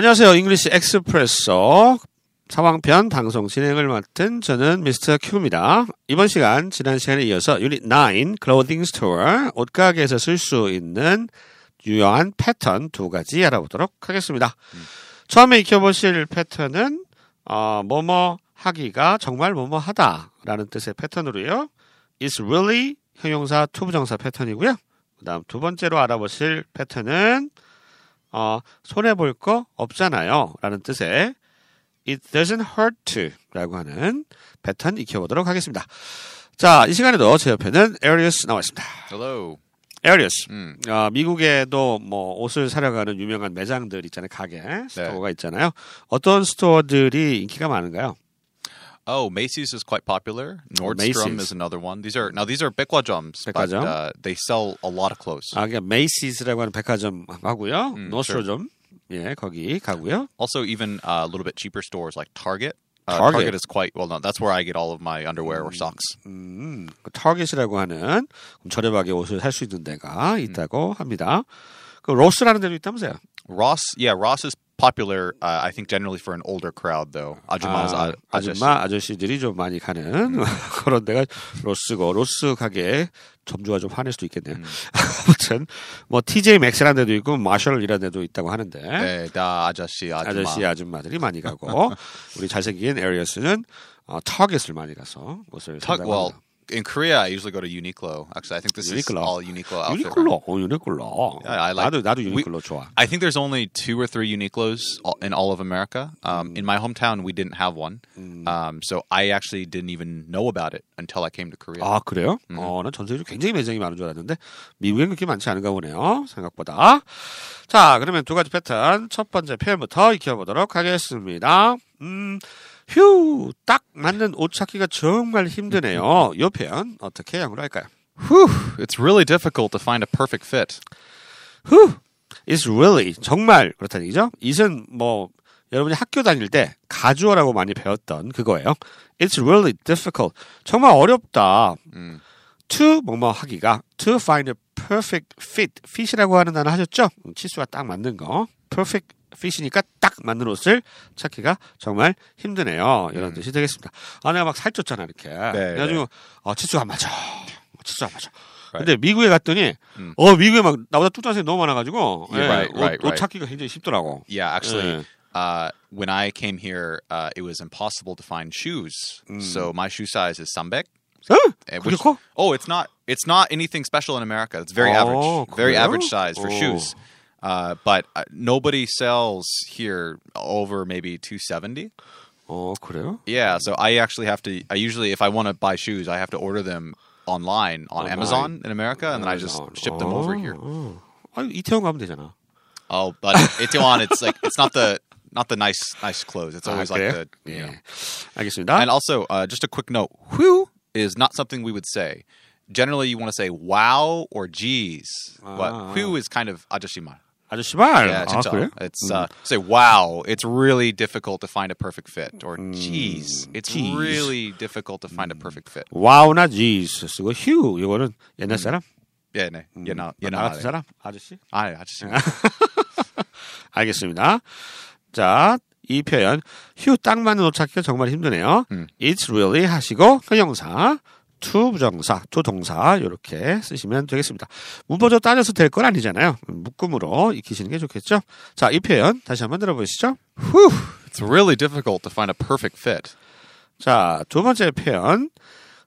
안녕하세요. English Expresso 상황편 방송 진행을 맡은 저는 Mr. Q입니다. 이번 시간 지난 시간에 이어서 유닛 9 Clothing Store 옷가게에서 쓸 수 있는 유용한 패턴 두 가지 알아보도록 하겠습니다. 처음에 익혀보실 패턴은 어, 뭐뭐 하기가 정말 뭐뭐 하다라는 뜻의 패턴으로요. It's really 형용사 투부정사 패턴이고요. 그 다음 두 번째로 알아보실 패턴은 어, 손해 볼 거 없잖아요. 라는 뜻의 It doesn't hurt to 라고 하는 패턴 익혀보도록 하겠습니다. 자, 이 시간에도 제 옆에는 에리어스 나와 있습니다. Hello. 에리어스. 음. 어, 미국에도 뭐 옷을 사러 가는 유명한 매장들 있잖아요. 가게, store가 있잖아요. 어떤 store들이 인기가 많은가요? Oh, Macy's is quite popular. Oh, Nordstrom Macy's. is another one. These are now these are 백화점s, but 백화점. uh, they sell a lot of clothes. 아, 그러니까 메이시스라고 하는 백화점 하고요. 음, 노스트로점. 예, 거기 가고요. Also, even uh, a little bit cheaper stores like Target. Uh, Target. is quite well known. That's where I get all of my underwear or socks. 음, 그 타겟이라고 하는 저렴하게 옷을 살 수 있는 데가 있다고 합니다. 그 로스라는 데도 있다면서요? Ross, yeah, Ross is popular. Uh, I think generally for an older crowd, though. Ajumas, 아, 아저씨. 아줌마 아저씨들이 좀 많이 가는 그런 데가 로스고 로스 가게 점주가 좀 화낼 수도 있겠네요. 아무튼 뭐 TJ 맥스라는 데도 있고 마셜이라는 데도 있다고 하는데 네, 다 아저씨, 아줌마. 아저씨 아줌마들이 많이 가고 우리 잘생긴 에리어스는 어, 타겟을 많이 가서 옷을 Tug, 산다고 well, 합니다. in Korea, I usually go to Uniqlo. Actually, I think this Uniqlo. is all Uniqlo outfit. 유니클로, 어, 유니클로. Yeah, I like- 나도 나도 we- 유니클로 좋아. I think there's only two or three Uniqlos all- in all of America. Um, In my hometown, we didn't have one, um, so I actually didn't even know about it until I came to Korea. 아 그래요? 어, 난 전 세계적으로 굉장히 매장이 많은 줄 알았는데 미국엔 그렇게 많지 않은가 보네요. 생각보다. 자, 그러면 두 가지 패턴 첫 번째 표현부터 익혀보도록 하겠습니다. 음, 휴, 딱 맞는 옷 찾기가 정말 힘드네요. 이 표현 어떻게 영어로 할까요? Whew, it's really difficult to find a perfect fit. 휴, it's really 정말 그렇다는 얘기죠. it은 뭐 여러분이 학교 다닐 때 가주어라고 많이 배웠던 그거예요. It's really difficult. 정말 어렵다. 음. to 뭐뭐 하기가 to find a perfect fit. fit이라고 하는 단어 하셨죠? 음, 치수가 딱 맞는 거. perfect fit이니까 딱 맞는 옷을 찾기가 정말 힘드네요. 이런 뜻이 되겠습니다. 아 내가 막 살쪘잖아 이렇게. 그래가지고 어, 치수가 안 맞아. 치수가 안 맞아. 근데 미국에 갔더니 음. 어 미국에 막 나보다 뚱딴 너무 많아가지고 Yeah, 예, right, 옷, right, 옷. 찾기가 굉장히 쉽더라고. Yeah, actually, Yeah. uh, when I came here, uh, it was impossible to find shoes. So my shoe size is Sambek. 어? eh, 그게 which- 커? oh, it's not. It's not anything special in America. It's very Oh, average. Very average size for Oh. shoes. Uh, but uh, nobody sells here over maybe 270. 어 그래요? Yeah, so I actually have to. I usually, if I want to buy shoes, I have to order them online on Online. Amazon in America, and then I just Amazon. ship them over here. 어. 아 이태원 가면 되잖아. Oh, but Itaewon, it's like it's not the not the nice nice clothes. It's always 아, like 그래요? the you know. 예. 알겠습니다. And also, uh, just a quick note: "whew" is not something we would say. Generally, you want to say "wow" or "geez," but Ah. "whew" is kind of 아저씨말. 아저씨 말. Yeah, 아 진짜. 그래? It's uh, say "wow." It's really difficult to find a perfect fit, or "geez." It's geez. really difficult to find a perfect fit. 와우나 지스 쓰고 휴 이거는 옛날 사람? Yeah, 네, know. 나 같은 사람? 아저씨? 아, 아저씨. 알겠습니다. 자, 이 표현 휴 딱 맞는 옷 찾기가 정말 힘드네요. 음. It's really 하시고 형용사 to 부정사, to 동사 이렇게 쓰시면 되겠습니다. 문법적으로 따져서 될 건 아니잖아요. 묶음으로 익히시는 게 좋겠죠. 자, 이 표현 다시 한번 들어보시죠. It's really difficult to find a perfect fit. 자, 두 번째 표현.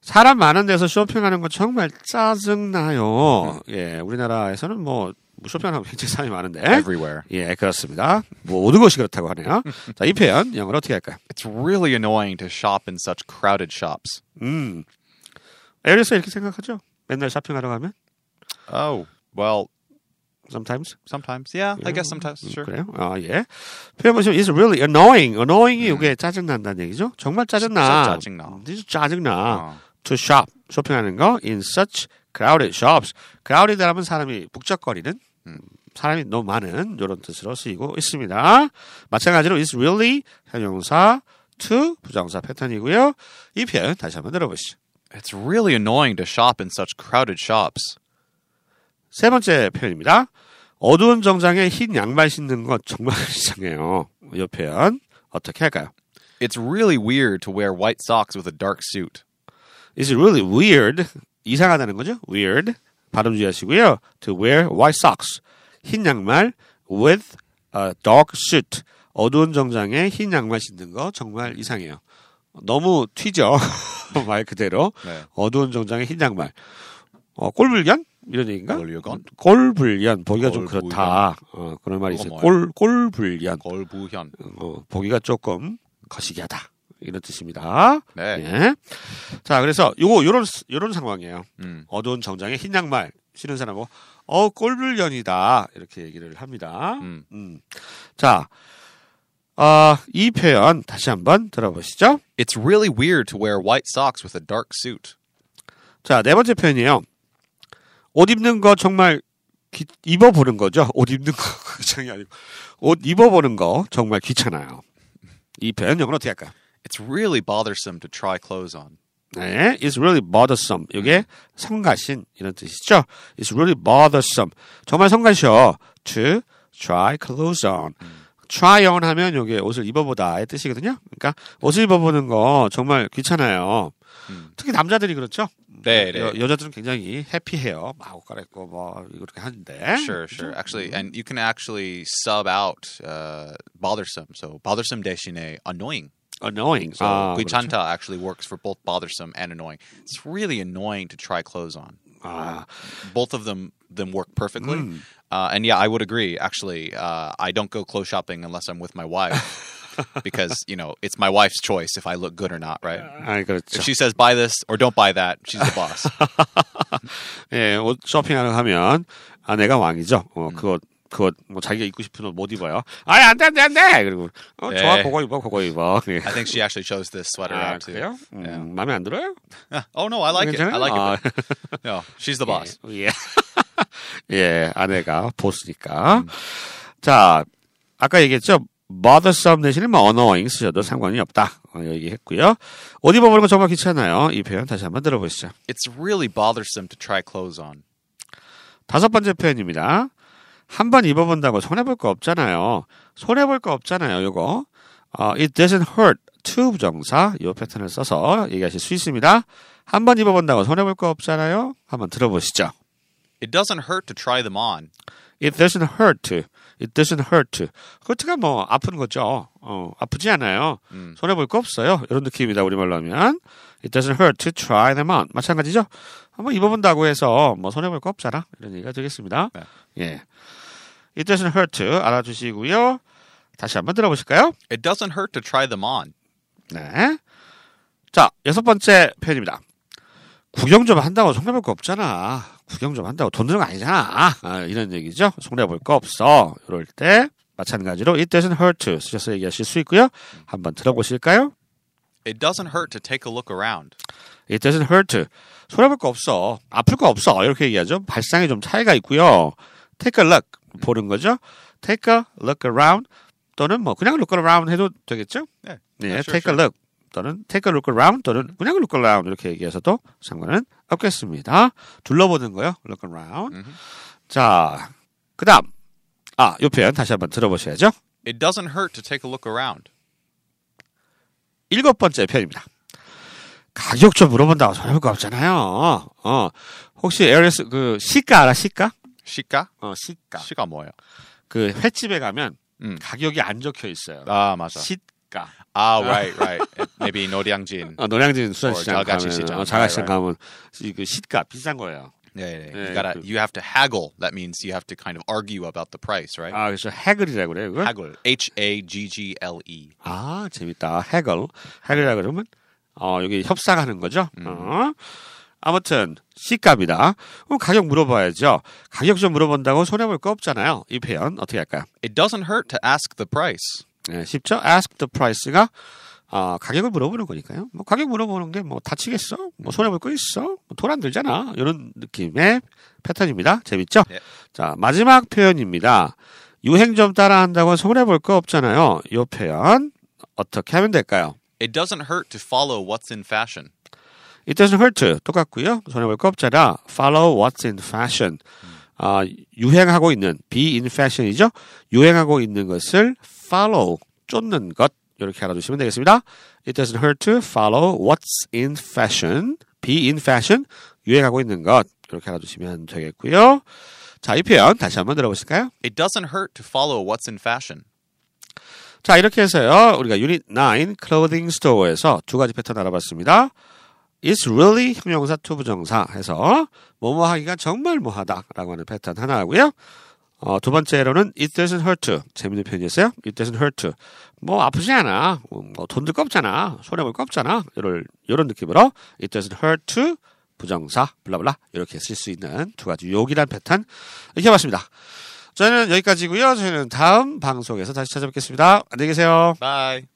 사람 많은 데서 쇼핑하는 거 정말 짜증나요. 예, 우리나라에서는 뭐 쇼핑하는 굉장히 사람이 많은데. Everywhere. 예, 그렇습니다. 뭐 모든 것이 그렇다고 하네요. 자, 이 표현 영어로 어떻게 할까요? It's really annoying to shop in such crowded shops. 음. 에리스 이렇게 생각하죠? 맨날 쇼핑하러 가면? Oh, well, Sometimes? sometimes. Yeah, I guess sometimes. Sure. 그래요? 아, 예. 표현 보시면 is really annoying. annoying이 이게 짜증 난다는 얘기죠? 정말 짜증나. 진짜 짜증나. 음, 진짜 짜증나. 어. to shop. 쇼핑하는 거 in such crowded shops. crowded 하면 사람이 북적거리는 음, 사람이 너무 많은 이런 뜻으로 쓰이고 있습니다. 마찬가지로 is really 형용사 to 부정사 패턴이고요. 이 표현 다시 한번 들어보시죠. It's really annoying to shop in such crowded shops. 세 번째 표현입니다. 어두운 정장에 흰 양말 신는 거 정말 이상해요. 이 표현 어떻게 할까요? It's really weird to wear white socks with a dark suit. It's really weird. 이상하다는 거죠. Weird. 발음 주의하시고요. To wear white socks. 흰 양말 with a dark suit. 어두운 정장에 흰 양말 신는 거 정말 이상해요. 너무 튀죠. 말 그대로. 네. 어두운 정장에 흰 양말. 어, 꼴불견? 이런 얘기인가? 꼴불견? 꼴불견. 보기가 좀 꼴불견. 그렇다. 어, 그런 말이 있어요. 꼴, 꼴불견. 걸부현. 어, 보기가 조금 거시기하다. 이런 뜻입니다. 네. 예. 자, 그래서 요거 요런 요런 상황이에요. 음. 어두운 정장에 흰 양말 신은 사람하고 어 꼴불견이다 이렇게 얘기를 합니다. 음. 음. 자, 아, 이 표현 다시 한번 들어보시죠. It's really weird to wear white socks with a dark suit. 자, 네 번째 표현이에요. 옷 입는 거 정말 귀- 입어보는 거죠. 옷 입는 거 그장이 아니고 옷 입어보는 거 정말 귀찮아요. 이 표현 영어로 어떻게 할까요? It's really bothersome to try clothes on. 네, it's really bothersome. 이게 성가신 이런 뜻이죠. It's really bothersome. 정말 성가셔. To try clothes on. Try on 하면 이게 옷을 입어보다의 뜻이거든요. 그러니까 옷을 입어보는 거 정말 귀찮아요. 음. 특히 남자들이 그렇죠. 네, 네. 여, 여자들은 굉장히 해피해요. 막 옷 갈아입고 뭐 이렇게 하는데. Sure, sure. Actually, and you can actually sub out uh, bothersome. So bothersome 대신에 annoying. annoying. So 아, 귀찮다 actually works for both bothersome and annoying. It's really annoying to try clothes on. 그렇죠. 아, Both of them them work perfectly. Uh, and yeah, I would agree. Actually, uh, I don't go clothes shopping unless I'm with my wife because you know it's my wife's choice if I look good or not, right? 아, 그렇죠. If she says buy this or don't buy that, she's the boss. 예, 옷 쇼핑하러 가면 아내가 왕이죠. 어, 음. 그옷 그옷 뭐 자기가 입고 싶은 옷 못 입어요. 아예 안돼 안돼 안돼. 그리고 어, 네. 좋아 그거 입어 그거 입어. 예. I think she actually chose this sweater 아, out too. 그래요? 음, Yeah. 마음에 안 들어요? Oh no, I like it. I like 아, it. but- No, she's the boss. 예. 예, 아내가 보스니까. 자, 아까 얘기했죠. bothersome 대신에 뭐 annoying 쓰셔도 상관이 없다. 어, 얘기했고요. 옷 입어보는 거 정말 귀찮아요. 이 표현 다시 한번 들어보시죠. It's really bothersome to try clothes on. 다섯 번째 표현입니다. 한 번 입어본다고 손해볼 거 없잖아요. 손해볼 거 없잖아요. 요거. 어, it doesn't hurt to 부정사 요 패턴을 써서 얘기하실 수 있습니다. 한 번 입어본다고 손해볼 거 없잖아요. 한번 들어보시죠. It doesn't hurt to try them on. It doesn't hurt to. It doesn't hurt to. hurt가 뭐 아픈 거죠. 어, 아프지 않아요. 음. 손해 볼 거 없어요. 이런 느낌입니다. 우리말로 하면. It doesn't hurt to try them on. 마찬가지죠. 한번 입어본다고 해서 뭐 손해 볼 거 없잖아. 이런 얘기가 되겠습니다. 네. 예. It doesn't hurt to 알아주시고요. 다시 한번 들어보실까요? It doesn't hurt to try them on. 네. 자, 여섯 번째 표현입니다. 구경 좀 한다고 손해볼 거 없잖아. 구경 좀 한다고 돈 드는 거 아니잖아. 아, 이런 얘기죠. 손해볼 거 없어. 이럴 때 마찬가지로 it doesn't hurt to 쓰셔서 얘기하실 수 있고요. 한번 들어보실까요? It doesn't hurt to take a look around. It doesn't hurt to. 손해볼 거 없어. 아플 거 없어. 이렇게 얘기하죠. 발상에 좀 차이가 있고요. Take a look. 보는 거죠. Take a look around. 또는 뭐 그냥 look around 해도 되겠죠? 네. 네, sure, take sure. a look. 또는 take a look around. 또는 그냥 look around. 이렇게 얘기해서도 상관은 없겠습니다. 둘러보는 거요. look around. 음흠. 자, 그 다음. 아, 요 표현 다시 한번 들어보셔야죠. It doesn't hurt to take a look around. 일곱 번째 표현입니다. 가격 좀 물어본다고 손해볼 거 없잖아요. 어, 혹시 에어레스 그 시가 알아 시가? 시가? 어 시가. 시가 뭐예요? 그 횟집에 가면 음. 가격이 안 적혀 있어요. 아 맞아. 시가. Ah, right, right. Maybe 노량진. 어, 노량진 수산시장 어, 자갈치 시장. 어, 자갈치시장 가면 이- 그 시가 비싼 거예요. Yeah. Yeah, You gotta, 그- you have to haggle. That means you have to kind of argue about the price, right? 아 그래서 haggle이라고 그래요. 그걸? Haggle. H A G G L E. 아 재밌다. haggle. haggle이라 그러면 어 여기 협상하는 거죠. 어. 아무튼 시가입니다. 그럼 가격 물어봐야죠. 가격 좀 물어본다고 손해 볼 거 없잖아요. 이 표현 어떻게 할까요? It doesn't hurt to ask the price. 네, 쉽죠? Ask the price가 어, 가격을 물어보는 거니까요. 뭐 가격 물어보는 게 뭐 다치겠어? 뭐 손해 볼 거 있어? 뭐 돈 안 들잖아. 이런 느낌의 패턴입니다. 재밌죠? 네. 자 마지막 표현입니다. 유행 좀 따라한다고 손해 볼 거 없잖아요. 이 표현 어떻게 하면 될까요? It doesn't hurt to follow what's in fashion. It doesn't hurt 똑같고요. 손해 볼 거 없잖아. Follow what's in fashion. 아, 유행하고 있는 be in fashion이죠. 유행하고 있는 것을 follow 쫓는 것 이렇게 알아두시면 되겠습니다. It doesn't hurt to follow what's in fashion. be in fashion 유행하고 있는 것 이렇게 알아두시면 되겠고요. 자, 이 표현 다시 한번 들어보실까요? It doesn't hurt to follow what's in fashion. 자, 이렇게 해서요. 우리가 유닛 9 clothing store에서 두 가지 패턴 알아봤습니다. It's really 형용사 to 부정사 해서 뭐뭐 하기가 정말 뭐하다라고 하는 패턴 하나 하고요. 어, 두 번째로는 it doesn't hurt 재밌는 표현이었어요. it doesn't hurt 뭐 아프지 않아. 뭐 돈 들 거 없잖아. 손해볼 거 없잖아. 이런 이런 느낌으로 it doesn't hurt 부정사 blah blah 이렇게 쓸 수 있는 두 가지 요긴한 패턴 이렇게 해봤습니다. 저는 여기까지고요. 저희는 다음 방송에서 다시 찾아뵙겠습니다. 안녕히 계세요. Bye.